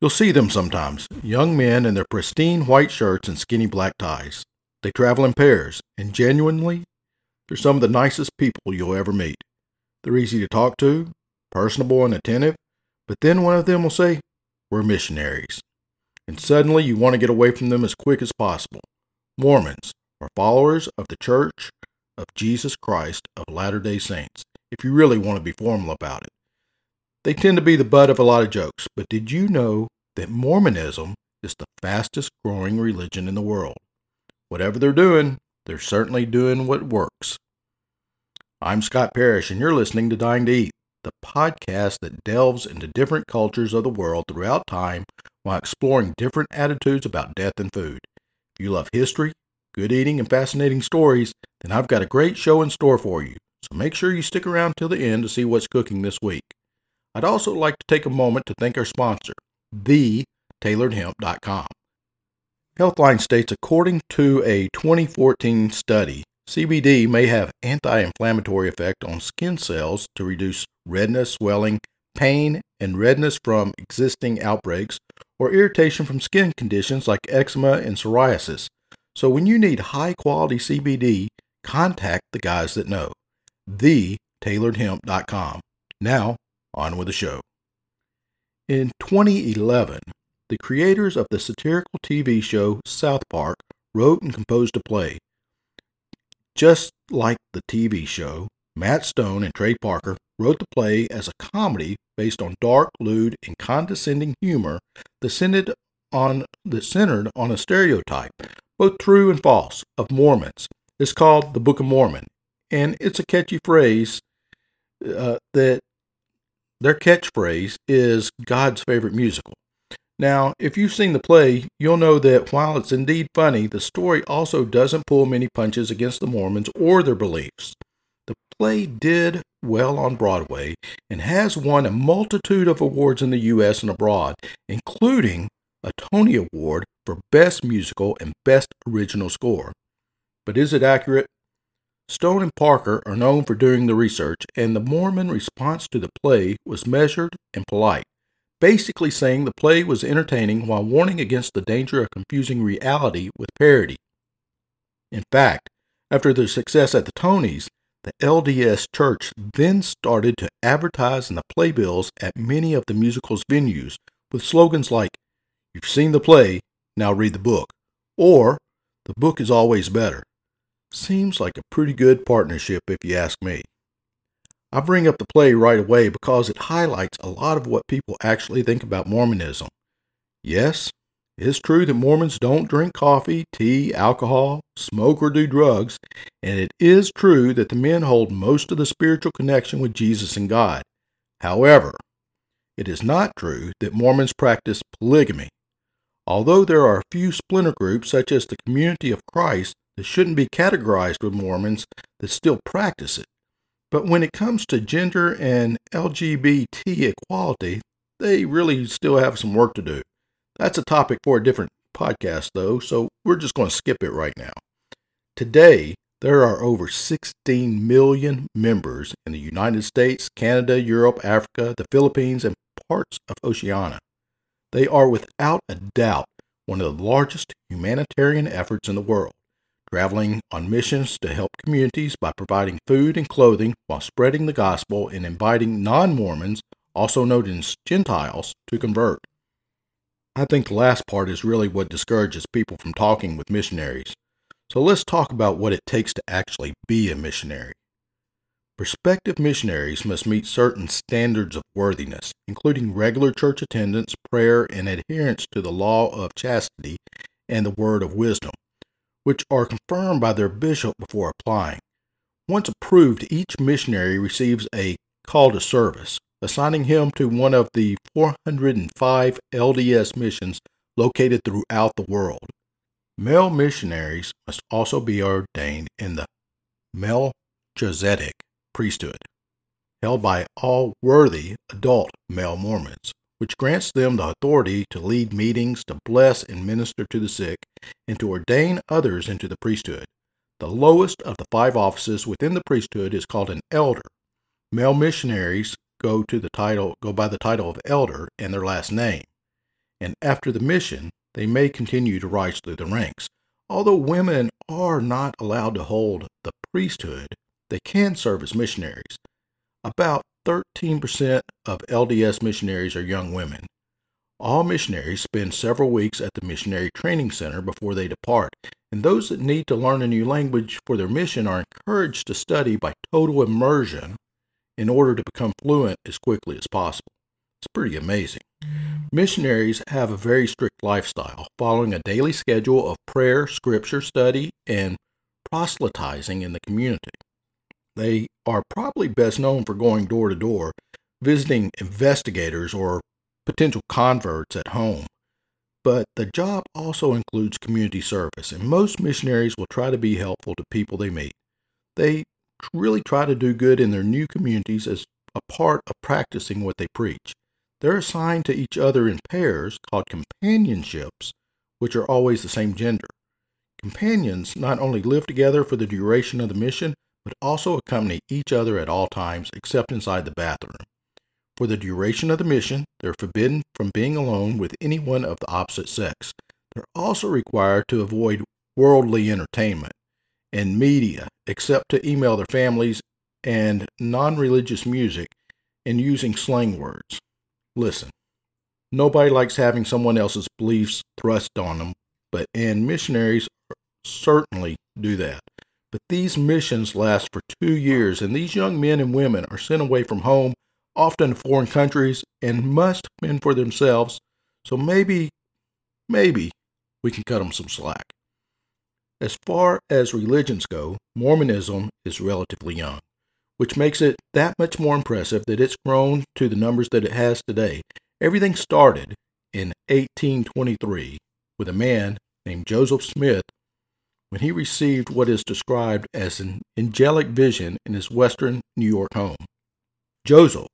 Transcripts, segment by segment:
You'll see them sometimes, young men in their pristine white shirts and skinny black ties. They travel in pairs, and genuinely, they're some of the nicest people you'll ever meet. They're easy to talk to, personable and attentive, but then one of them will say, We're missionaries. And suddenly you want to get away from them as quick as possible. Mormons are followers of the Church of Jesus Christ of Latter day Saints, if you really want to be formal about it. They tend to be the butt of a lot of jokes, but did you know that Mormonism is the fastest growing religion in the world? Whatever they're doing, they're certainly doing what works. I'm Scott Parrish, and you're listening to Dying to Eat, the podcast that delves into different cultures of the world throughout time while exploring different attitudes about death and food. If you love history, good eating, and fascinating stories, then I've got a great show in store for you. So make sure you stick around till the end to see what's cooking this week. I'd also like to take a moment to thank our sponsor, thetailoredhemp.com. Healthline states according to a 2014 study, CBD may have anti-inflammatory effect on skin cells to reduce redness, swelling, pain, and redness from existing outbreaks or irritation from skin conditions like eczema and psoriasis. So when you need high quality CBD, contact the guys that know. TheTailoredHemp.com. Now, on with the show. In 2011, the creators of the satirical TV show South Park wrote and composed a play just like the TV show, Matt Stone and Trey Parker wrote the play as a comedy based on dark, lewd, and condescending humor that centered on, that on a stereotype, both true and false, of Mormons. It's called the Book of Mormon, and it's a catchy phrase uh, that their catchphrase is God's favorite musical. Now, if you've seen the play, you'll know that while it's indeed funny, the story also doesn't pull many punches against the Mormons or their beliefs. The play did well on Broadway and has won a multitude of awards in the U.S. and abroad, including a Tony Award for Best Musical and Best Original Score. But is it accurate? Stone and Parker are known for doing the research, and the Mormon response to the play was measured and polite basically saying the play was entertaining while warning against the danger of confusing reality with parody. In fact, after their success at the Tonys, the LDS Church then started to advertise in the playbills at many of the musical's venues with slogans like, You've seen the play, now read the book, or The book is always better. Seems like a pretty good partnership if you ask me. I bring up the play right away because it highlights a lot of what people actually think about Mormonism. Yes, it's true that Mormons don't drink coffee, tea, alcohol, smoke, or do drugs, and it is true that the men hold most of the spiritual connection with Jesus and God. However, it is not true that Mormons practice polygamy. Although there are a few splinter groups, such as the Community of Christ, that shouldn't be categorized with Mormons that still practice it. But when it comes to gender and LGBT equality, they really still have some work to do. That's a topic for a different podcast, though, so we're just going to skip it right now. Today, there are over 16 million members in the United States, Canada, Europe, Africa, the Philippines, and parts of Oceania. They are without a doubt one of the largest humanitarian efforts in the world traveling on missions to help communities by providing food and clothing while spreading the gospel and inviting non Mormons, also known as Gentiles, to convert. I think the last part is really what discourages people from talking with missionaries. So let's talk about what it takes to actually be a missionary. Prospective missionaries must meet certain standards of worthiness, including regular church attendance, prayer, and adherence to the law of chastity and the word of wisdom which are confirmed by their bishop before applying. Once approved, each missionary receives a call to service, assigning him to one of the 405 LDS missions located throughout the world. Male missionaries must also be ordained in the Melchizedek priesthood, held by all worthy adult male Mormons which grants them the authority to lead meetings, to bless and minister to the sick, and to ordain others into the priesthood. The lowest of the five offices within the priesthood is called an elder. Male missionaries go to the title go by the title of elder and their last name. and after the mission, they may continue to rise through the ranks. Although women are not allowed to hold the priesthood, they can serve as missionaries. About 13% of LDS missionaries are young women. All missionaries spend several weeks at the Missionary Training Center before they depart, and those that need to learn a new language for their mission are encouraged to study by total immersion in order to become fluent as quickly as possible. It's pretty amazing. Missionaries have a very strict lifestyle, following a daily schedule of prayer, scripture study, and proselytizing in the community. They are probably best known for going door to door, visiting investigators or potential converts at home. But the job also includes community service, and most missionaries will try to be helpful to people they meet. They really try to do good in their new communities as a part of practicing what they preach. They're assigned to each other in pairs called companionships, which are always the same gender. Companions not only live together for the duration of the mission, but also accompany each other at all times except inside the bathroom. For the duration of the mission, they're forbidden from being alone with anyone of the opposite sex. They're also required to avoid worldly entertainment and media, except to email their families and non religious music and using slang words. Listen, nobody likes having someone else's beliefs thrust on them, but and missionaries certainly do that. But these missions last for two years, and these young men and women are sent away from home, often to foreign countries, and must fend for themselves. So maybe, maybe we can cut them some slack. As far as religions go, Mormonism is relatively young, which makes it that much more impressive that it's grown to the numbers that it has today. Everything started in 1823 with a man named Joseph Smith when he received what is described as an angelic vision in his western New York home. Joseph,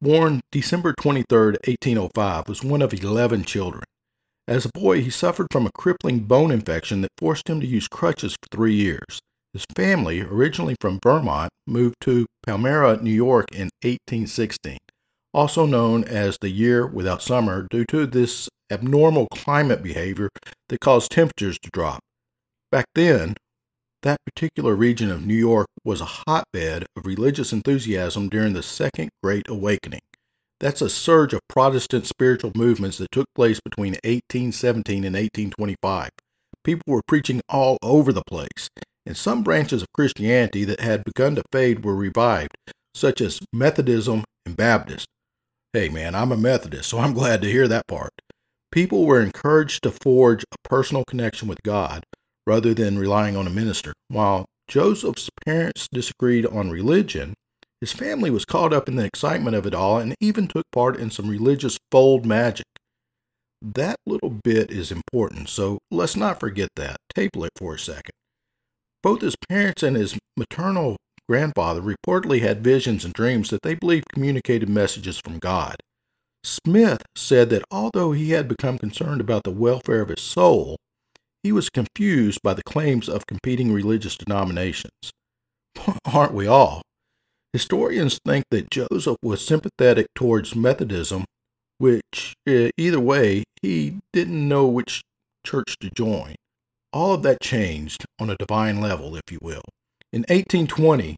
born December 23, 1805, was one of 11 children. As a boy, he suffered from a crippling bone infection that forced him to use crutches for three years. His family, originally from Vermont, moved to Palmyra, New York in 1816, also known as the year without summer due to this abnormal climate behavior that caused temperatures to drop. Back then, that particular region of New York was a hotbed of religious enthusiasm during the Second Great Awakening. That's a surge of Protestant spiritual movements that took place between 1817 and 1825. People were preaching all over the place, and some branches of Christianity that had begun to fade were revived, such as Methodism and Baptist. Hey man, I'm a Methodist, so I'm glad to hear that part. People were encouraged to forge a personal connection with God rather than relying on a minister. While Joseph's parents disagreed on religion, his family was caught up in the excitement of it all and even took part in some religious folk magic. That little bit is important, so let's not forget that. Table it for a second. Both his parents and his maternal grandfather reportedly had visions and dreams that they believed communicated messages from God. Smith said that although he had become concerned about the welfare of his soul, he was confused by the claims of competing religious denominations. Aren't we all? Historians think that Joseph was sympathetic towards Methodism, which, eh, either way, he didn't know which church to join. All of that changed on a divine level, if you will. In 1820,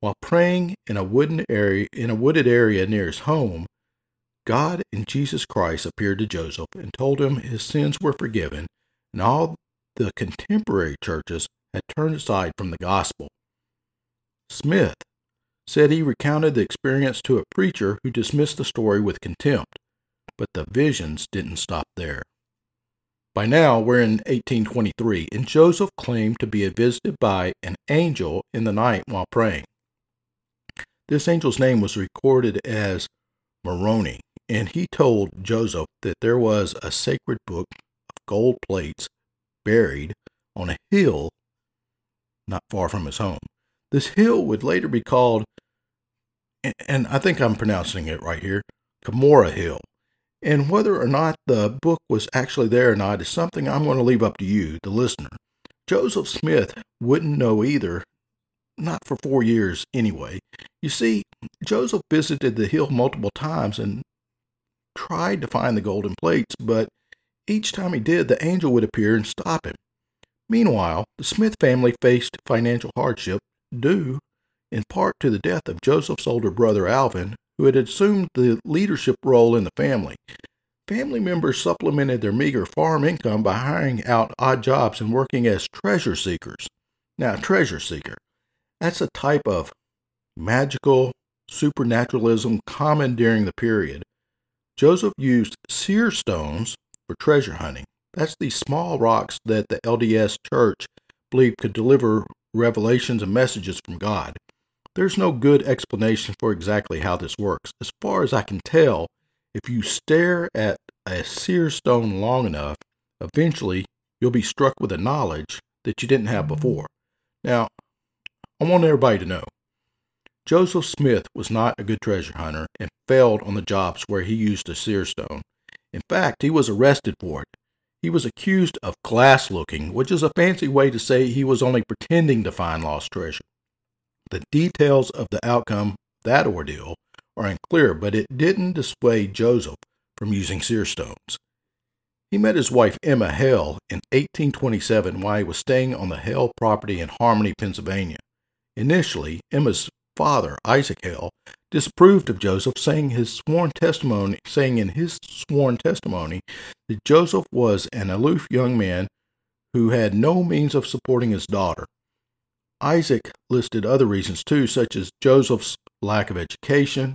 while praying in a wooden area in a wooded area near his home, God and Jesus Christ appeared to Joseph and told him his sins were forgiven, and all the contemporary churches had turned aside from the gospel. Smith said he recounted the experience to a preacher who dismissed the story with contempt, but the visions didn't stop there. By now, we're in 1823, and Joseph claimed to be visited by an angel in the night while praying. This angel's name was recorded as Moroni, and he told Joseph that there was a sacred book gold plates buried on a hill not far from his home. This hill would later be called and I think I'm pronouncing it right here, Cumorah Hill. And whether or not the book was actually there or not is something I'm going to leave up to you, the listener. Joseph Smith wouldn't know either, not for four years anyway. You see, Joseph visited the hill multiple times and tried to find the golden plates, but each time he did, the angel would appear and stop him. Meanwhile, the Smith family faced financial hardship due in part to the death of Joseph's older brother Alvin, who had assumed the leadership role in the family. Family members supplemented their meager farm income by hiring out odd jobs and working as treasure seekers. Now, treasure seeker, that's a type of magical supernaturalism common during the period. Joseph used seer stones for treasure hunting. That's these small rocks that the LDS church believed could deliver revelations and messages from God. There's no good explanation for exactly how this works. As far as I can tell, if you stare at a seer stone long enough, eventually you'll be struck with a knowledge that you didn't have before. Now, I want everybody to know Joseph Smith was not a good treasure hunter and failed on the jobs where he used a seer stone. In fact, he was arrested for it. He was accused of glass looking, which is a fancy way to say he was only pretending to find lost treasure. The details of the outcome that ordeal are unclear, but it didn't dissuade Joseph from using seer stones. He met his wife Emma Hale in 1827 while he was staying on the Hale property in Harmony, Pennsylvania. Initially, Emma's father, Isaac Hale, disapproved of Joseph, saying his sworn testimony, saying in his sworn testimony that Joseph was an aloof young man who had no means of supporting his daughter. Isaac listed other reasons too, such as Joseph's lack of education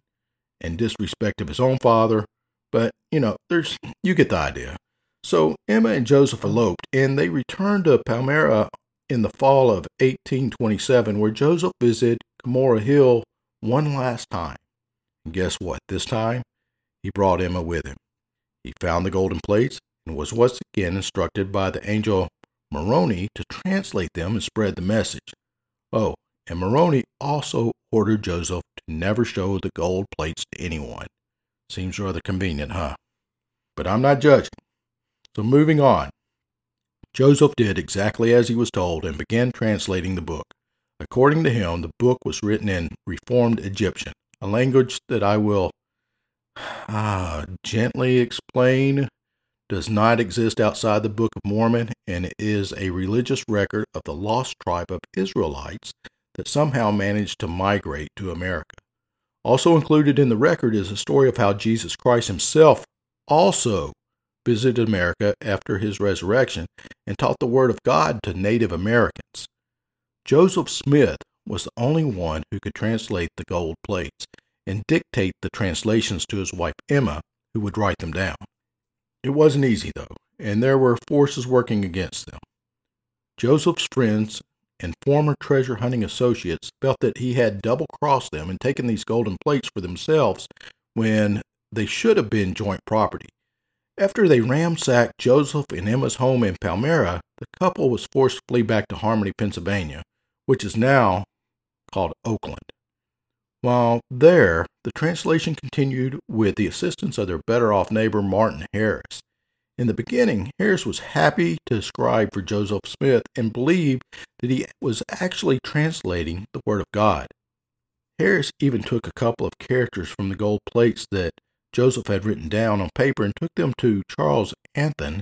and disrespect of his own father. But, you know, there's you get the idea. So Emma and Joseph eloped and they returned to Palmyra in the fall of 1827, where Joseph visited Cumorah Hill one last time. And guess what? This time, he brought Emma with him. He found the golden plates and was once again instructed by the angel Moroni to translate them and spread the message. Oh, and Moroni also ordered Joseph to never show the gold plates to anyone. Seems rather convenient, huh? But I'm not judging. So moving on. Joseph did exactly as he was told and began translating the book. According to him, the book was written in Reformed Egyptian, a language that I will uh, gently explain does not exist outside the Book of Mormon and is a religious record of the lost tribe of Israelites that somehow managed to migrate to America. Also included in the record is a story of how Jesus Christ himself also visited America after his resurrection and taught the Word of God to Native Americans. Joseph Smith was the only one who could translate the gold plates and dictate the translations to his wife Emma, who would write them down. It wasn't easy, though, and there were forces working against them. Joseph's friends and former treasure hunting associates felt that he had double crossed them and taken these golden plates for themselves when they should have been joint property. After they ransacked Joseph and Emma's home in Palmyra, the couple was forced to flee back to Harmony, Pennsylvania, which is now called Oakland. While there, the translation continued with the assistance of their better off neighbor Martin Harris. In the beginning, Harris was happy to scribe for Joseph Smith and believed that he was actually translating the Word of God. Harris even took a couple of characters from the gold plates that Joseph had written down on paper and took them to Charles Anthon,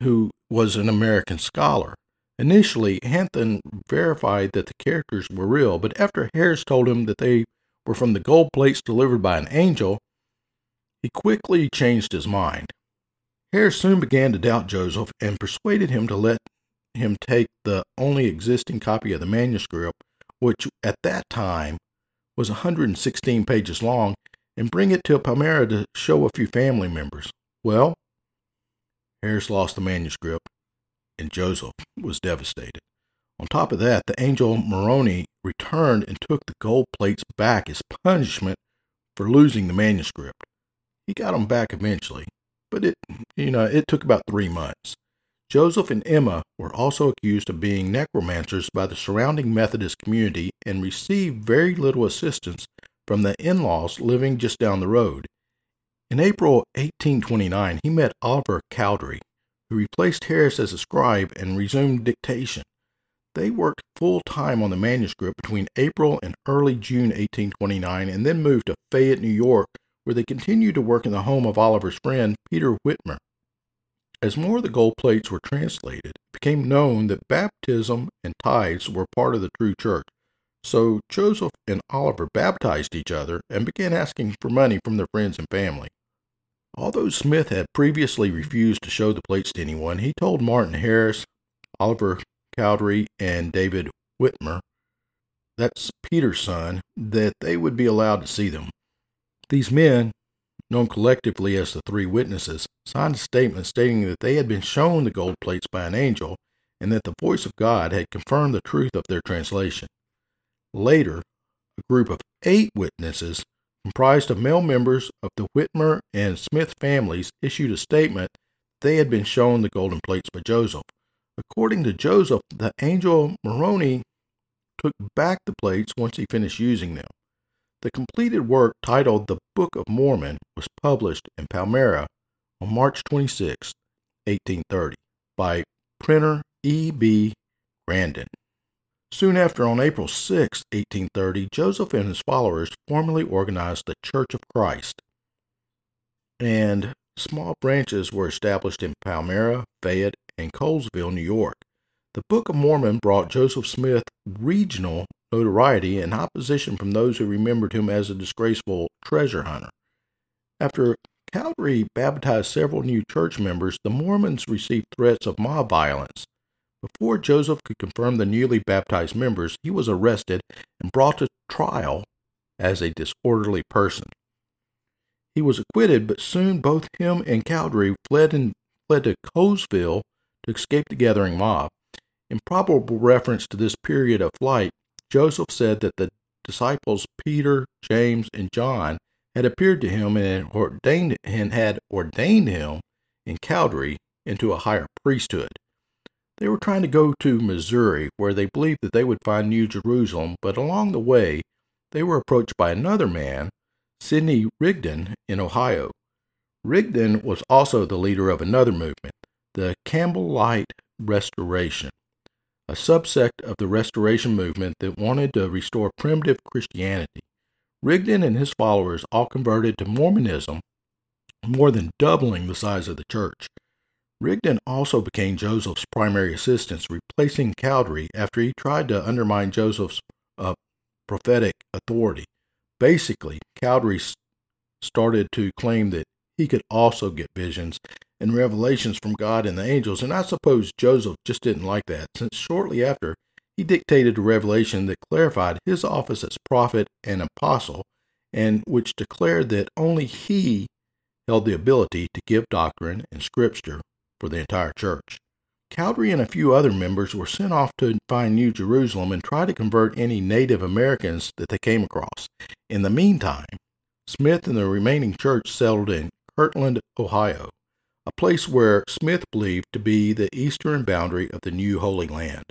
who was an American scholar. Initially, Anthon verified that the characters were real, but after Harris told him that they were from the gold plates delivered by an angel, he quickly changed his mind. Harris soon began to doubt Joseph and persuaded him to let him take the only existing copy of the manuscript, which at that time was 116 pages long, and bring it to Palmyra to show a few family members. Well, Harris lost the manuscript, and Joseph was devastated. On top of that, the angel Moroni returned and took the gold plates back as punishment for losing the manuscript. He got them back eventually, but it, you know, it took about three months. Joseph and Emma were also accused of being necromancers by the surrounding Methodist community and received very little assistance from the in laws living just down the road. In April 1829, he met Oliver Cowdery, who replaced Harris as a scribe and resumed dictation. They worked full time on the manuscript between April and early June 1829 and then moved to Fayette, New York, where they continued to work in the home of Oliver's friend, Peter Whitmer. As more of the gold plates were translated, it became known that baptism and tithes were part of the true church. So Joseph and Oliver baptized each other and began asking for money from their friends and family. Although Smith had previously refused to show the plates to anyone, he told Martin Harris, Oliver Cowdery, and David Whitmer, that's Peter's son, that they would be allowed to see them. These men, known collectively as the three witnesses, signed a statement stating that they had been shown the gold plates by an angel and that the voice of God had confirmed the truth of their translation. Later, a group of eight witnesses comprised of male members of the Whitmer and Smith families, issued a statement they had been shown the golden plates by Joseph. According to Joseph, the angel Moroni took back the plates once he finished using them. The completed work, titled The Book of Mormon, was published in Palmyra on March 26, 1830, by printer E. B. Grandin. Soon after, on April 6, 1830, Joseph and his followers formally organized the Church of Christ, and small branches were established in Palmyra, Fayette, and Colesville, New York. The Book of Mormon brought Joseph Smith regional notoriety and opposition from those who remembered him as a disgraceful treasure hunter. After Cowdery baptized several new church members, the Mormons received threats of mob violence. Before Joseph could confirm the newly baptized members, he was arrested and brought to trial as a disorderly person. He was acquitted, but soon both him and Cowdery fled, and, fled to Colesville to escape the gathering mob. In probable reference to this period of flight, Joseph said that the disciples Peter, James, and John had appeared to him and had ordained, and had ordained him in Cowdery into a higher priesthood. They were trying to go to Missouri, where they believed that they would find New Jerusalem, but along the way, they were approached by another man, Sidney Rigdon, in Ohio. Rigdon was also the leader of another movement, the Campbellite Restoration, a subsect of the Restoration movement that wanted to restore primitive Christianity. Rigdon and his followers all converted to Mormonism, more than doubling the size of the church. Rigdon also became Joseph's primary assistant, replacing Cowdery after he tried to undermine Joseph's uh, prophetic authority. Basically, Cowdery started to claim that he could also get visions and revelations from God and the angels, and I suppose Joseph just didn't like that, since shortly after he dictated a revelation that clarified his office as prophet and apostle, and which declared that only he held the ability to give doctrine and scripture for the entire church. Cowdery and a few other members were sent off to find New Jerusalem and try to convert any Native Americans that they came across. In the meantime, Smith and the remaining church settled in Kirtland, Ohio, a place where Smith believed to be the eastern boundary of the new Holy Land.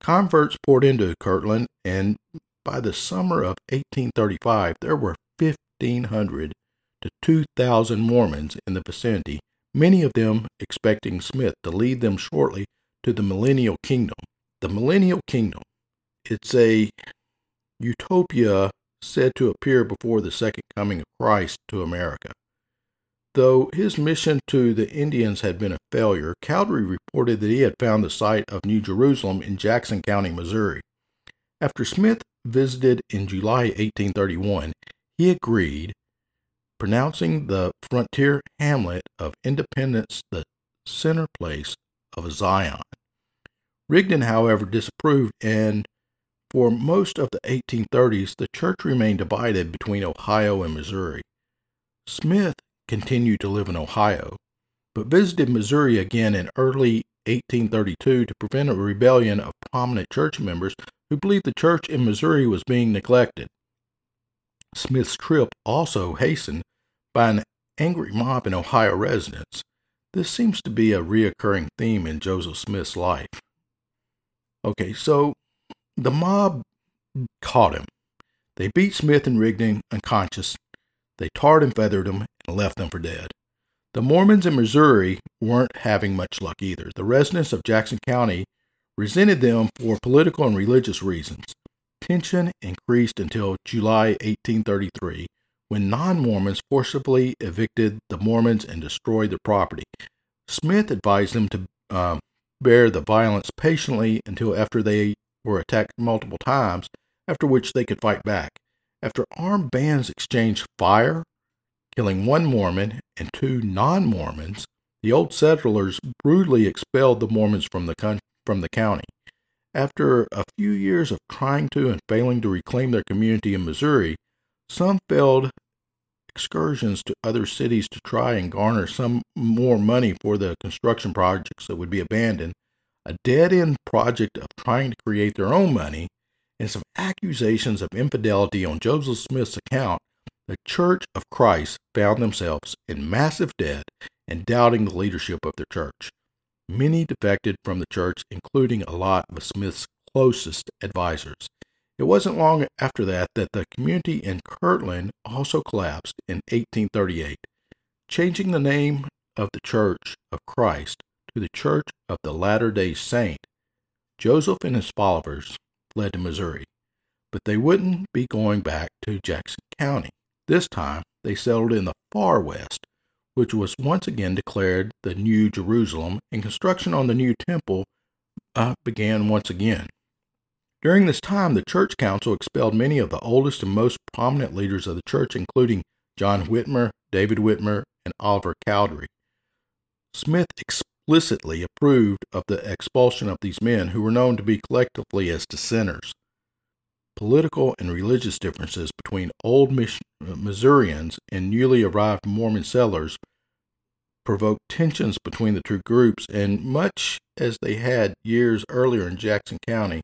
Converts poured into Kirtland, and by the summer of 1835, there were 1,500 to 2,000 Mormons in the vicinity many of them expecting Smith to lead them shortly to the millennial kingdom. The millennial kingdom. It's a utopia said to appear before the second coming of Christ to America. Though his mission to the Indians had been a failure, Cowdery reported that he had found the site of New Jerusalem in Jackson County, Missouri. After Smith visited in July 1831, he agreed pronouncing the frontier hamlet of Independence the center place of Zion. Rigdon, however, disapproved, and for most of the 1830s, the church remained divided between Ohio and Missouri. Smith continued to live in Ohio, but visited Missouri again in early 1832 to prevent a rebellion of prominent church members who believed the church in Missouri was being neglected. Smith's trip also hastened by an angry mob in Ohio residents. This seems to be a reoccurring theme in Joseph Smith's life. Okay, so the mob caught him. They beat Smith and Rigdon unconscious. They tarred and feathered him and left them for dead. The Mormons in Missouri weren't having much luck either. The residents of Jackson County resented them for political and religious reasons. Tension increased until July 1833 when non Mormons forcibly evicted the Mormons and destroyed their property. Smith advised them to uh, bear the violence patiently until after they were attacked multiple times, after which they could fight back. After armed bands exchanged fire, killing one Mormon and two non Mormons, the old settlers brutally expelled the Mormons from the, con- from the county. After a few years of trying to and failing to reclaim their community in Missouri, some failed excursions to other cities to try and garner some more money for the construction projects that would be abandoned, a dead end project of trying to create their own money, and some accusations of infidelity on Joseph Smith's account, the Church of Christ found themselves in massive debt and doubting the leadership of their church. Many defected from the church, including a lot of Smith's closest advisors. It wasn't long after that that the community in Kirtland also collapsed in 1838, changing the name of the Church of Christ to the Church of the Latter day Saint. Joseph and his followers fled to Missouri, but they wouldn't be going back to Jackson County. This time, they settled in the far west, which was once again declared the New Jerusalem, and construction on the new temple uh, began once again. During this time, the church council expelled many of the oldest and most prominent leaders of the church, including John Whitmer, David Whitmer, and Oliver Cowdery. Smith explicitly approved of the expulsion of these men, who were known to be collectively as dissenters. Political and religious differences between old uh, Missourians and newly arrived Mormon settlers provoked tensions between the two groups, and much as they had years earlier in Jackson County,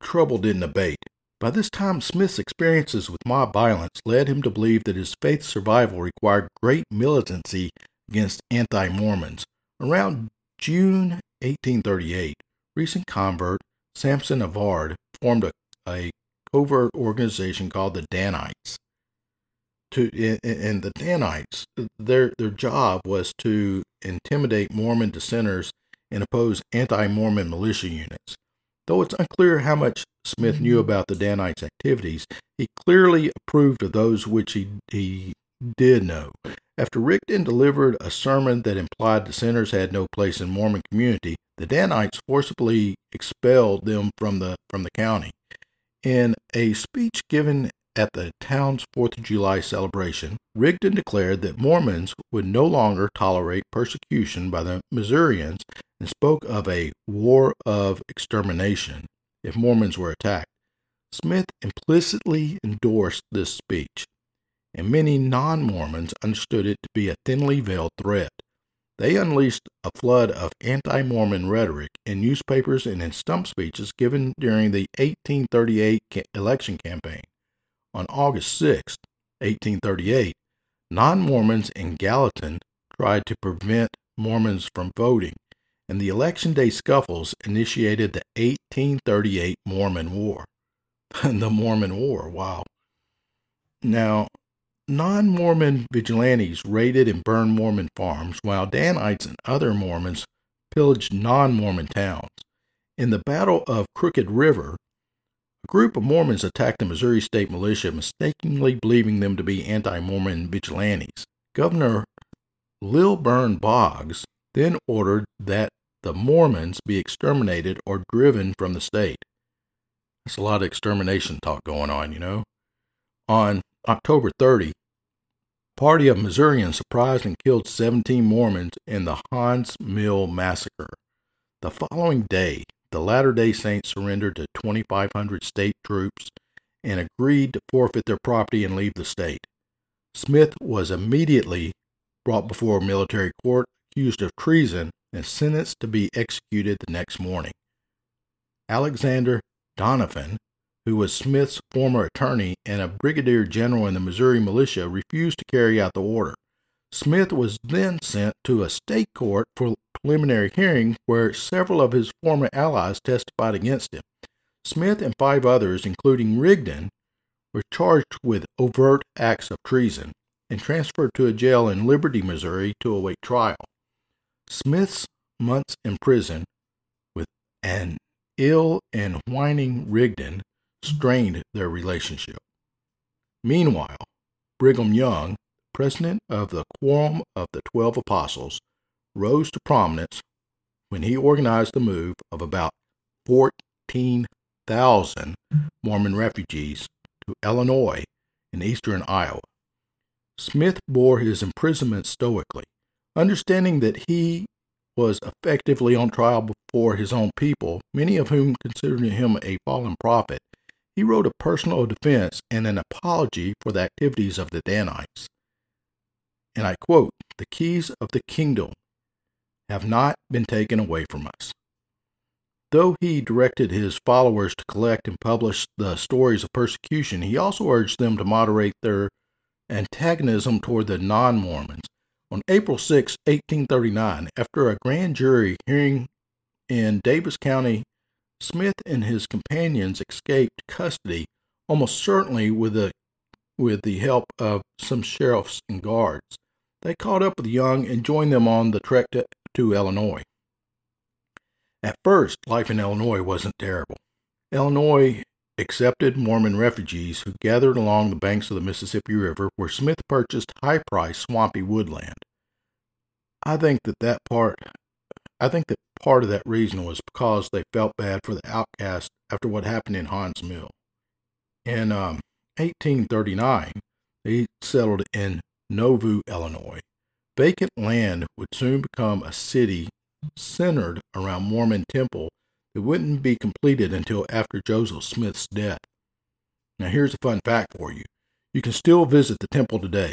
trouble didn't abate. By this time, Smith's experiences with mob violence led him to believe that his faith's survival required great militancy against anti Mormons. Around June 1838, recent convert Sampson Avard formed a, a covert organization called the Danites. To, and the Danites, their, their job was to intimidate Mormon dissenters and oppose anti Mormon militia units. Though it's unclear how much Smith knew about the Danites' activities, he clearly approved of those which he, he did know. After Rigdon delivered a sermon that implied the sinners had no place in Mormon community, the Danites forcibly expelled them from the from the county. In a speech given at the town's Fourth of July celebration, Rigdon declared that Mormons would no longer tolerate persecution by the Missourians and spoke of a war of extermination if Mormons were attacked. Smith implicitly endorsed this speech, and many non Mormons understood it to be a thinly veiled threat. They unleashed a flood of anti Mormon rhetoric in newspapers and in stump speeches given during the 1838 election campaign. On August 6, 1838, non Mormons in Gallatin tried to prevent Mormons from voting and the Election Day scuffles initiated the 1838 Mormon War. the Mormon War, wow. Now, non Mormon vigilantes raided and burned Mormon farms, while Danites and other Mormons pillaged non Mormon towns. In the Battle of Crooked River, a group of Mormons attacked the Missouri State Militia, mistakenly believing them to be anti Mormon vigilantes. Governor Lilburn Boggs then ordered that the Mormons be exterminated or driven from the state. There's a lot of extermination talk going on, you know. On October 30, a party of Missourians surprised and killed 17 Mormons in the Haun's Mill massacre. The following day, the Latter day Saints surrendered to 2,500 state troops and agreed to forfeit their property and leave the state. Smith was immediately brought before a military court accused of treason and sentenced to be executed the next morning. Alexander Doniphan, who was Smith's former attorney and a brigadier general in the Missouri militia, refused to carry out the order. Smith was then sent to a state court for preliminary hearing where several of his former allies testified against him. Smith and five others, including Rigdon, were charged with overt acts of treason and transferred to a jail in Liberty, Missouri to await trial. Smith's months in prison with an ill and whining Rigdon strained their relationship. Meanwhile, Brigham Young, president of the Quorum of the Twelve Apostles, rose to prominence when he organized the move of about 14,000 Mormon refugees to Illinois in eastern Iowa. Smith bore his imprisonment stoically, understanding that he was effectively on trial before his own people, many of whom considered him a fallen prophet. He wrote a personal defense and an apology for the activities of the Danites. And I quote, The keys of the kingdom have not been taken away from us. Though he directed his followers to collect and publish the stories of persecution, he also urged them to moderate their antagonism toward the non Mormons. On April 6, 1839, after a grand jury hearing in Daviess County, Smith and his companions escaped custody, almost certainly with the, with the help of some sheriffs and guards. They caught up with Young and joined them on the trek to, to Illinois. At first, life in Illinois wasn't terrible. Illinois accepted Mormon refugees who gathered along the banks of the Mississippi River where Smith purchased high priced swampy woodland. I think that that part I think that part of that reason was because they felt bad for the outcast after what happened in Haun's Mill. In um, 1839, they settled in Nauvoo, Illinois. Vacant land would soon become a city centered around Mormon temple that wouldn't be completed until after Joseph Smith's death. Now, here's a fun fact for you you can still visit the temple today.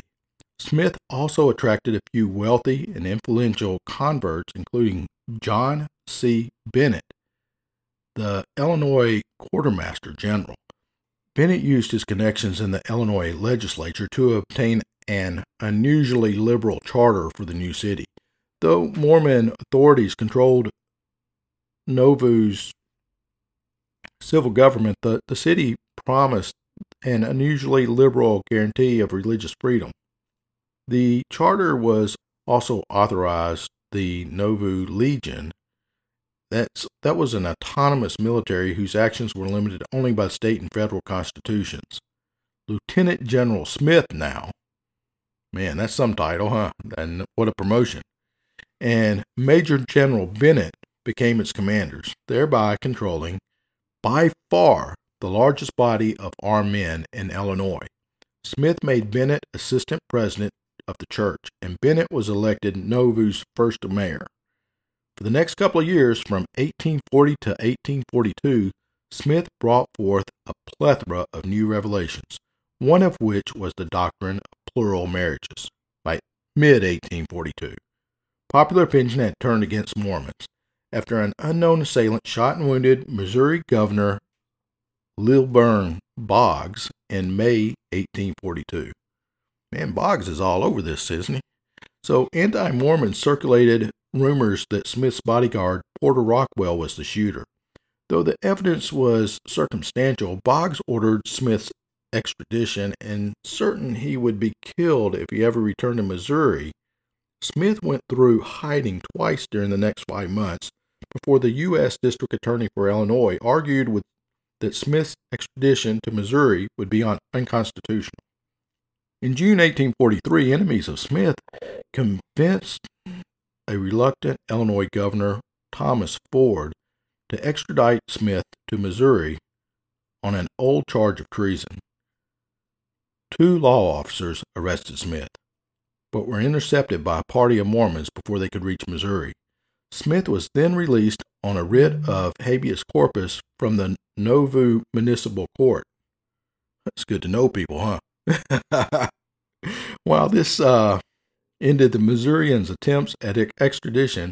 Smith also attracted a few wealthy and influential converts, including John C. Bennett, the Illinois Quartermaster General. Bennett used his connections in the Illinois legislature to obtain an unusually liberal charter for the new city. Though Mormon authorities controlled Nauvoo's civil government, the, the city promised an unusually liberal guarantee of religious freedom. The charter was also authorized the Nauvoo Legion. That's, that was an autonomous military whose actions were limited only by state and federal constitutions. Lieutenant General Smith now, man, that's some title, huh? And what a promotion and Major General Bennett became its commanders, thereby controlling by far the largest body of armed men in Illinois. Smith made Bennett assistant president of the church, and Bennett was elected Nauvoo's first mayor. For the next couple of years, from 1840 to 1842, Smith brought forth a plethora of new revelations, one of which was the doctrine of plural marriages by mid 1842. Popular opinion had turned against Mormons after an unknown assailant shot and wounded Missouri Governor Lilburn Boggs in May 1842. Man, Boggs is all over this, isn't he? So anti Mormons circulated rumors that Smith's bodyguard, Porter Rockwell, was the shooter. Though the evidence was circumstantial, Boggs ordered Smith's extradition and certain he would be killed if he ever returned to Missouri Smith went through hiding twice during the next five months before the U.S. District Attorney for Illinois argued with, that Smith's extradition to Missouri would be un- unconstitutional. In June 1843, enemies of Smith convinced a reluctant Illinois governor, Thomas Ford, to extradite Smith to Missouri on an old charge of treason. Two law officers arrested Smith but were intercepted by a party of Mormons before they could reach Missouri. Smith was then released on a writ of habeas corpus from the Nauvoo Municipal Court. That's good to know people, huh? While this uh, ended the Missourians' attempts at extradition,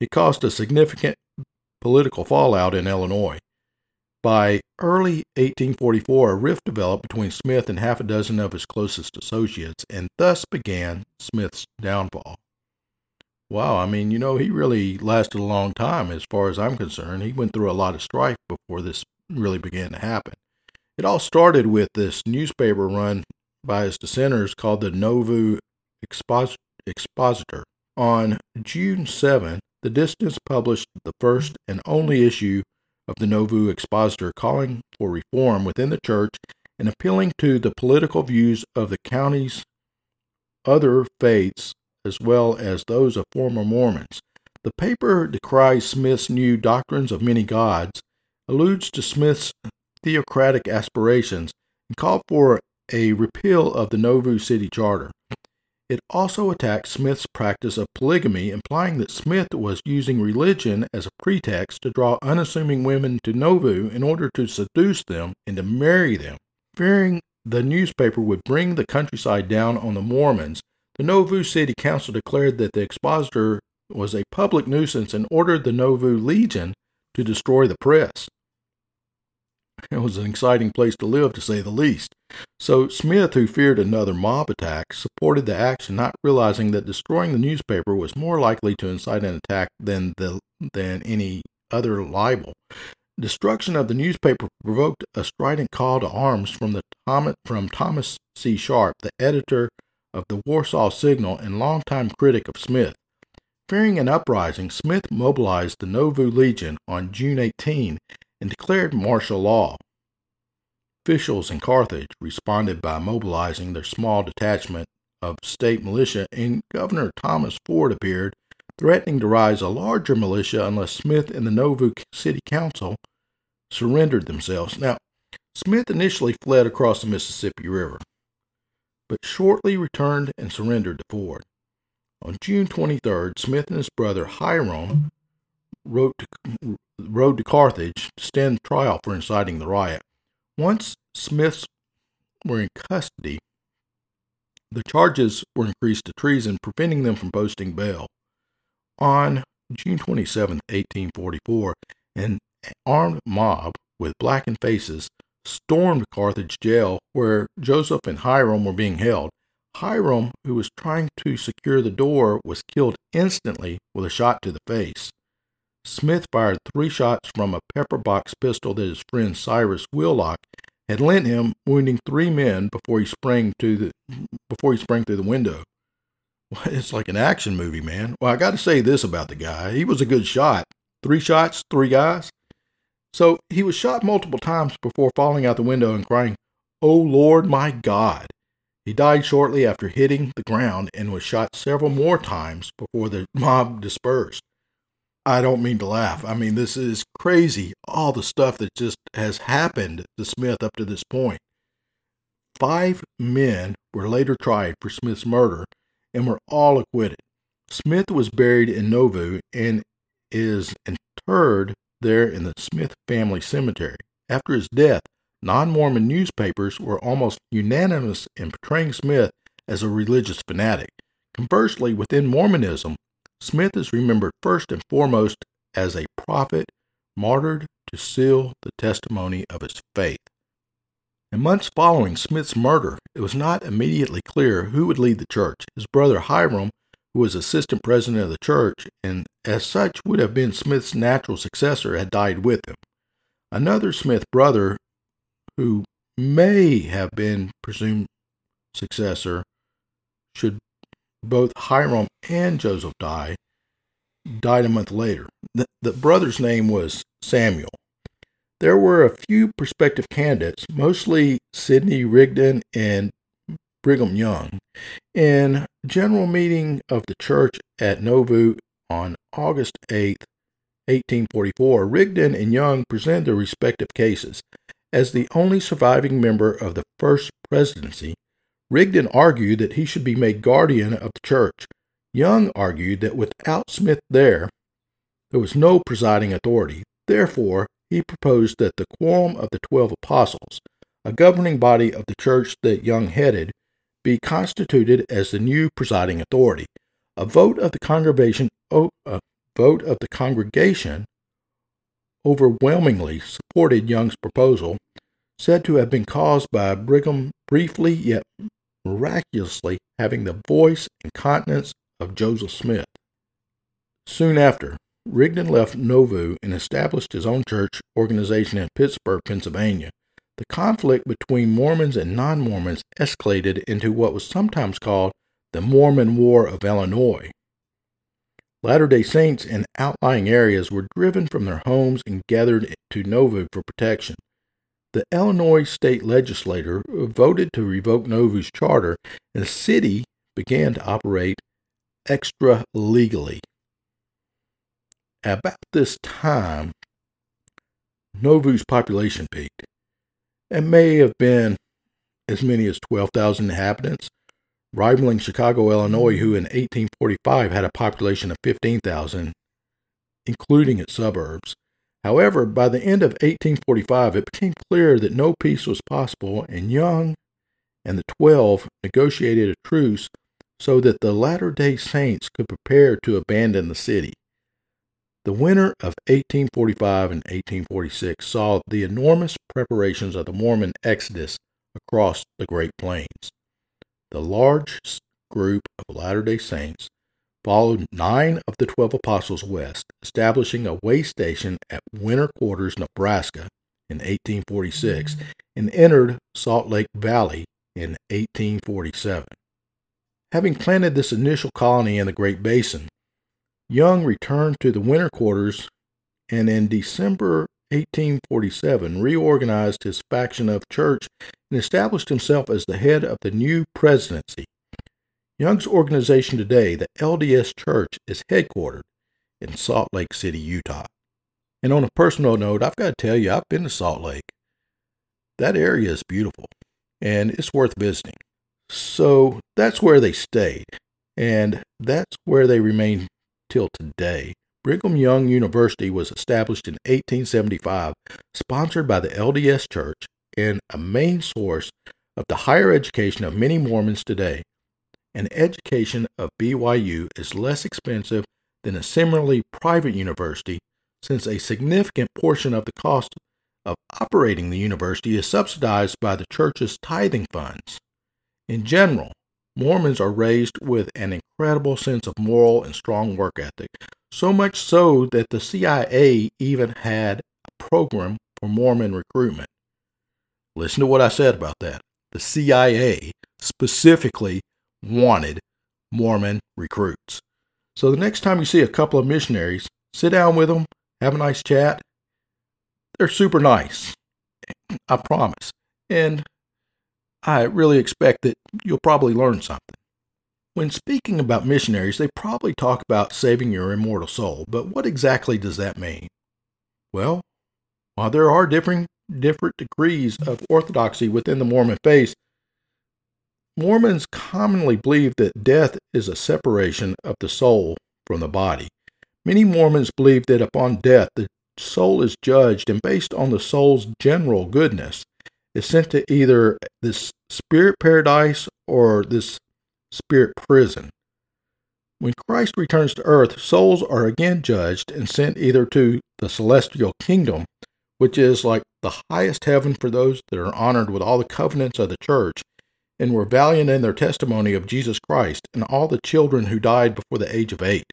it caused a significant political fallout in Illinois. By early 1844, a rift developed between Smith and half a dozen of his closest associates, and thus began Smith's downfall. Wow, I mean, you know, he really lasted a long time as far as I'm concerned. He went through a lot of strife before this really began to happen. It all started with this newspaper run by his dissenters called the Nauvoo Expositor. On June 7, the Dissenters published the first and only issue of the Nauvoo Expositor calling for reform within the church and appealing to the political views of the county's other faiths as well as those of former Mormons. The paper decries Smith's new doctrines of many gods, alludes to Smith's theocratic aspirations, and called for a repeal of the Nauvoo City Charter. It also attacked Smith's practice of polygamy, implying that Smith was using religion as a pretext to draw unassuming women to Nauvoo in order to seduce them and to marry them. Fearing the newspaper would bring the countryside down on the Mormons, the Nauvoo City Council declared that the expositor was a public nuisance and ordered the Nauvoo Legion to destroy the press. It was an exciting place to live, to say the least. So Smith, who feared another mob attack, supported the action, not realizing that destroying the newspaper was more likely to incite an attack than the than any other libel. Destruction of the newspaper provoked a strident call to arms from the from Thomas C. Sharp, the editor of the Warsaw Signal and longtime critic of Smith. Fearing an uprising, Smith mobilized the Nauvoo Legion on June 18 and declared martial law. Officials in Carthage responded by mobilizing their small detachment of state militia, and Governor Thomas Ford appeared, threatening to raise a larger militia unless Smith and the Nauvoo City Council surrendered themselves. Now, Smith initially fled across the Mississippi River, but shortly returned and surrendered to Ford. On June 23rd, Smith and his brother Hyrum wrote to, rode to Carthage to stand trial for inciting the riot. Once Smiths were in custody, the charges were increased to treason, preventing them from posting bail. On June 27, 1844, an armed mob with blackened faces stormed Carthage jail where Joseph and Hyrum were being held. Hyrum, who was trying to secure the door, was killed instantly with a shot to the face. Smith fired three shots from a pepper box pistol that his friend Cyrus Wheelock had lent him, wounding three men before he sprang to the before he sprang through the window. It's like an action movie, man. Well, I got to say this about the guy. He was a good shot. Three shots, three guys. So he was shot multiple times before falling out the window and crying, Oh Lord, my God. He died shortly after hitting the ground and was shot several more times before the mob dispersed. I don't mean to laugh. I mean, this is crazy. All the stuff that just has happened to Smith up to this point. Five men were later tried for Smith's murder and were all acquitted. Smith was buried in Nauvoo and is interred there in the Smith family cemetery. After his death, non Mormon newspapers were almost unanimous in portraying Smith as a religious fanatic. Conversely, within Mormonism, Smith is remembered first and foremost as a prophet martyred to seal the testimony of his faith. In months following Smith's murder, it was not immediately clear who would lead the church. His brother Hyrum, who was assistant president of the church and as such would have been Smith's natural successor, had died with him. Another Smith brother, who may have been presumed successor, should both Hyrum and Joseph die, died a month later. The, the brother's name was Samuel. There were a few prospective candidates, mostly Sidney Rigdon and Brigham Young. In general meeting of the church at Nauvoo on August 8, 1844, Rigdon and Young presented their respective cases. As the only surviving member of the first presidency, Rigdon argued that he should be made guardian of the church. Young argued that without Smith there, there was no presiding authority. Therefore, he proposed that the quorum of the twelve apostles, a governing body of the church that Young headed, be constituted as the new presiding authority. A vote of the congregation, oh, a vote of the congregation overwhelmingly supported Young's proposal, said to have been caused by Brigham briefly yet miraculously having the voice and countenance of Joseph Smith. Soon after, Rigdon left Nauvoo and established his own church organization in Pittsburgh, Pennsylvania. The conflict between Mormons and non Mormons escalated into what was sometimes called the Mormon War of Illinois. Latter day Saints in outlying areas were driven from their homes and gathered to Nauvoo for protection. the Illinois state legislature voted to revoke Nauvoo's charter, and the city began to operate extra legally. About this time, Nauvoo's population peaked. It may have been as many as 12,000 inhabitants, rivaling Chicago, Illinois, who in 1845 had a population of 15,000, including its suburbs. However, by the end of 1845, it became clear that no peace was possible, and Young and the Twelve negotiated a truce so that the Latter day Saints could prepare to abandon the city. The winter of 1845 and 1846 saw the enormous preparations of the Mormon exodus across the Great Plains. The large group of Latter day Saints followed nine of the twelve apostles west, establishing a way station at Winter Quarters, Nebraska in 1846, mm. and entered Salt Lake Valley in 1847. Having planted this initial colony in the Great Basin, Young returned to the winter quarters and in December 1847 reorganized his faction of church and established himself as the head of the new presidency. Young's organization today, the LDS Church, is headquartered in Salt Lake City, Utah. And on a personal note, I've got to tell you, I've been to Salt Lake. That area is beautiful and it's worth visiting. So that's where they stayed, and that's where they remain till today. Brigham Young University was established in 1875, sponsored by the LDS Church, and a main source of the higher education of many Mormons today. An education of BYU is less expensive than a similarly private university, since a significant portion of the cost of operating the university is subsidized by the church's tithing funds. In general, Mormons are raised with an incredible sense of moral and strong work ethic, so much so that the CIA even had a program for Mormon recruitment. Listen to what I said about that. The CIA specifically wanted Mormon recruits. So the next time you see a couple of missionaries, sit down with them, have a nice chat. They're super nice. I promise. And I really expect that you'll probably learn something. When speaking about missionaries, they probably talk about saving your immortal soul, but what exactly does that mean? Well, while there are different, different degrees of orthodoxy within the Mormon faith, Mormons commonly believe that death is a separation of the soul from the body. Many Mormons believe that upon death, the soul is judged and based on the soul's general goodness is sent to either this spirit paradise or this spirit prison. When Christ returns to earth, souls are again judged and sent either to the celestial kingdom, which is like the highest heaven for those that are honored with all the covenants of the church and were valiant in their testimony of Jesus Christ and all the children who died before the age of eight.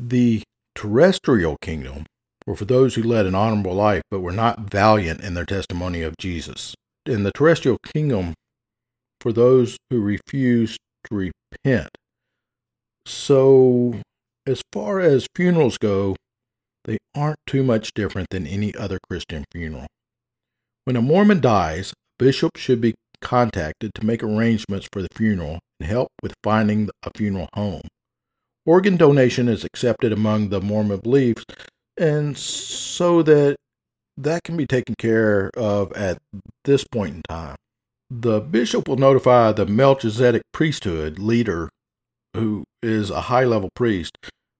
The terrestrial kingdom were for those who led an honorable life but were not valiant in their testimony of Jesus in the terrestrial kingdom for those who refuse to repent. So, as far as funerals go, they aren't too much different than any other Christian funeral. When a Mormon dies, a bishop should be contacted to make arrangements for the funeral and help with finding a funeral home. Organ donation is accepted among the Mormon beliefs, and so that that can be taken care of at this point in time. The bishop will notify the Melchizedek priesthood leader, who is a high level priest,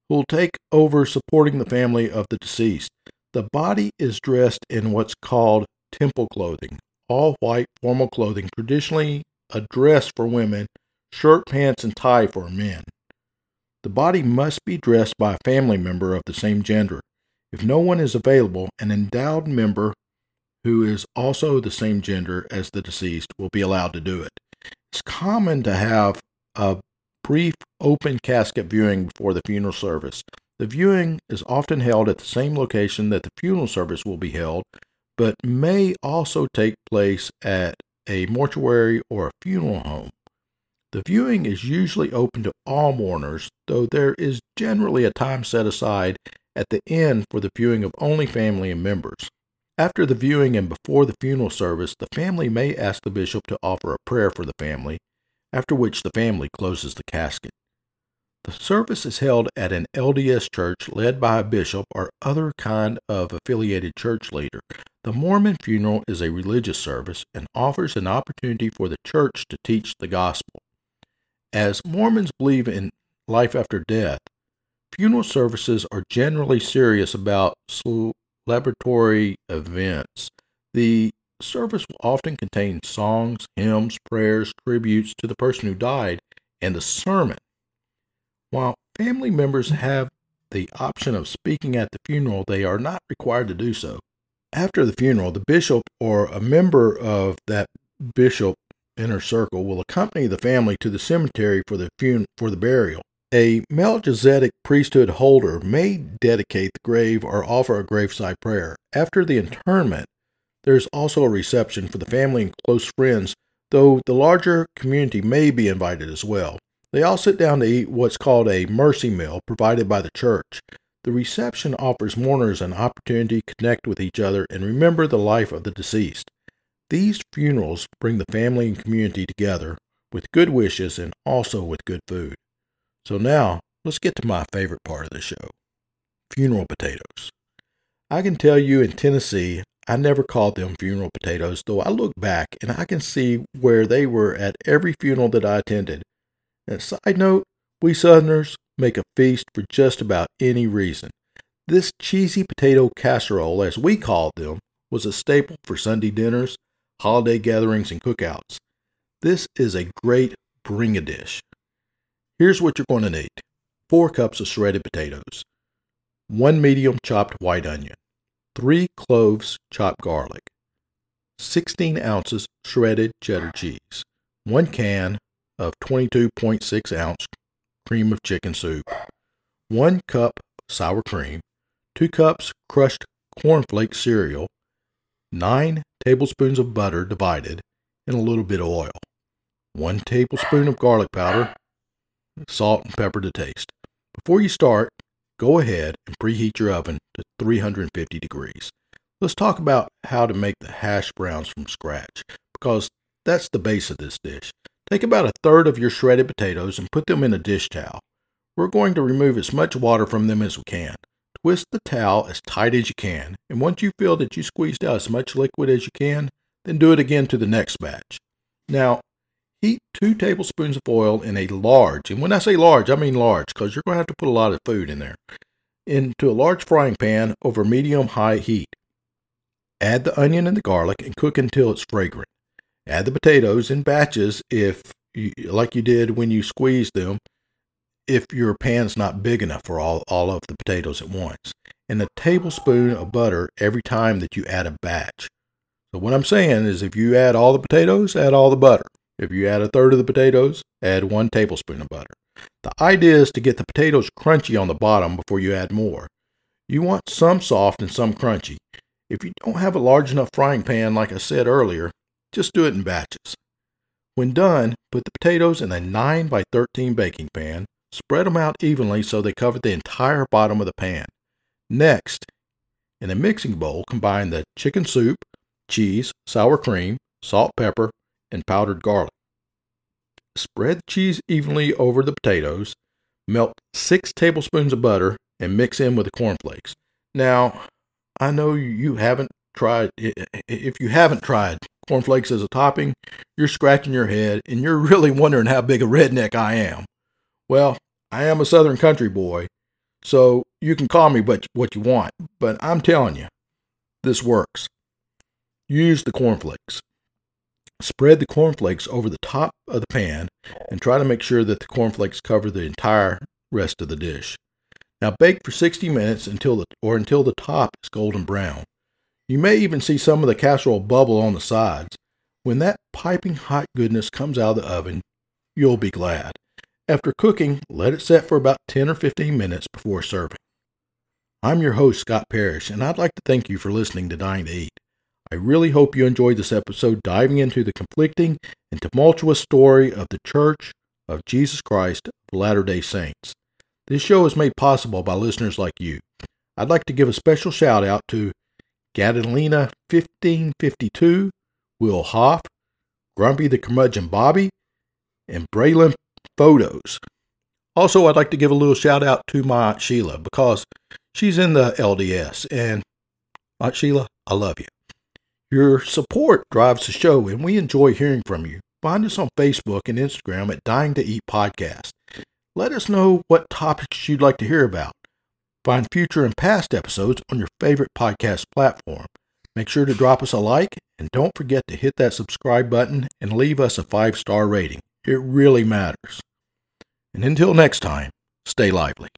who will take over supporting the family of the deceased. The body is dressed in what's called temple clothing, all white formal clothing, traditionally a dress for women, shirt, pants, and tie for men. The body must be dressed by a family member of the same gender. If no one is available, an endowed member who is also the same gender as the deceased will be allowed to do it. It's common to have a brief open casket viewing before the funeral service. The viewing is often held at the same location that the funeral service will be held, but may also take place at a mortuary or a funeral home. The viewing is usually open to all mourners, though there is generally a time set aside at the end for the viewing of only family and members. After the viewing and before the funeral service, the family may ask the bishop to offer a prayer for the family, after which the family closes the casket. The service is held at an LDS church led by a bishop or other kind of affiliated church leader. The Mormon funeral is a religious service and offers an opportunity for the church to teach the gospel. As Mormons believe in life after death, funeral services are generally serious about celebratory events. The service will often contain songs, hymns, prayers, tributes to the person who died, and a sermon. While family members have the option of speaking at the funeral, they are not required to do so. After the funeral, the bishop or a member of that bishop inner circle will accompany the family to the cemetery for the fun- for the burial. A Melchizedek priesthood holder may dedicate the grave or offer a graveside prayer. After the interment, there is also a reception for the family and close friends, though the larger community may be invited as well. They all sit down to eat what's called a mercy meal provided by the church. The reception offers mourners an opportunity to connect with each other and remember the life of the deceased. These funerals bring the family and community together with good wishes and also with good food. So now, let's get to my favorite part of the show funeral potatoes. I can tell you in Tennessee, I never called them funeral potatoes, though I look back and I can see where they were at every funeral that I attended. And side note, we Southerners make a feast for just about any reason. This cheesy potato casserole, as we called them, was a staple for Sunday dinners, holiday gatherings, and cookouts. This is a great bring a dish. Here's what you're going to need. 4 cups of shredded potatoes, 1 medium chopped white onion, 3 cloves chopped garlic, 16 ounces shredded cheddar cheese, 1 can of 22.6 ounce cream of chicken soup, 1 cup sour cream, 2 cups crushed cornflake cereal, 9 tablespoons of butter divided, and a little bit of oil, 1 tablespoon of garlic powder, salt and pepper to taste. Before you start, go ahead and preheat your oven to 350 degrees. Let's talk about how to make the hash browns from scratch because that's the base of this dish. Take about a third of your shredded potatoes and put them in a dish towel. We're going to remove as much water from them as we can. Twist the towel as tight as you can, and once you feel that you squeezed out as much liquid as you can, then do it again to the next batch. Now, heat two tablespoons of oil in a large, and when I say large, I mean large, because you're going to have to put a lot of food in there, into a large frying pan over medium high heat. Add the onion and the garlic and cook until it's fragrant. Add the potatoes in batches if you, like you did when you squeezed them if your pan's not big enough for all, all of the potatoes at once. And a tablespoon of butter every time that you add a batch. So what I'm saying is if you add all the potatoes, add all the butter. If you add a third of the potatoes, add one tablespoon of butter. The idea is to get the potatoes crunchy on the bottom before you add more. You want some soft and some crunchy. If you don't have a large enough frying pan, like I said earlier, just do it in batches. When done, put the potatoes in a 9 by 13 baking pan. Spread them out evenly so they cover the entire bottom of the pan. Next, in a mixing bowl, combine the chicken soup, cheese, sour cream, salt, pepper, and powdered garlic. Spread the cheese evenly over the potatoes. Melt 6 tablespoons of butter and mix in with the cornflakes. Now, I know you haven't tried, if you haven't tried cornflakes as a topping, you're scratching your head and you're really wondering how big a redneck I am. Well, I am a southern country boy, so you can call me what you want, but I'm telling you, this works. Use the cornflakes. Spread the cornflakes over the top of the pan and try to make sure that the cornflakes cover the entire rest of the dish. Now bake for 60 minutes until the, or until the top is golden brown. You may even see some of the casserole bubble on the sides. When that piping hot goodness comes out of the oven, you'll be glad. After cooking, let it set for about 10 or 15 minutes before serving. I'm your host, Scott Parrish, and I'd like to thank you for listening to Dying to Eat. I really hope you enjoyed this episode diving into the conflicting and tumultuous story of the Church of Jesus Christ of Latter day Saints. This show is made possible by listeners like you. I'd like to give a special shout out to Catalina 1552, Will Hoff, Grumpy the Curmudgeon Bobby, and Braylon Photos. Also, I'd like to give a little shout out to my Aunt Sheila because she's in the LDS. And Aunt Sheila, I love you. Your support drives the show, and we enjoy hearing from you. Find us on Facebook and Instagram at Dying to Eat Podcast. Let us know what topics you'd like to hear about. Find future and past episodes on your favorite podcast platform. Make sure to drop us a like and don't forget to hit that subscribe button and leave us a five star rating. It really matters. And until next time, stay lively.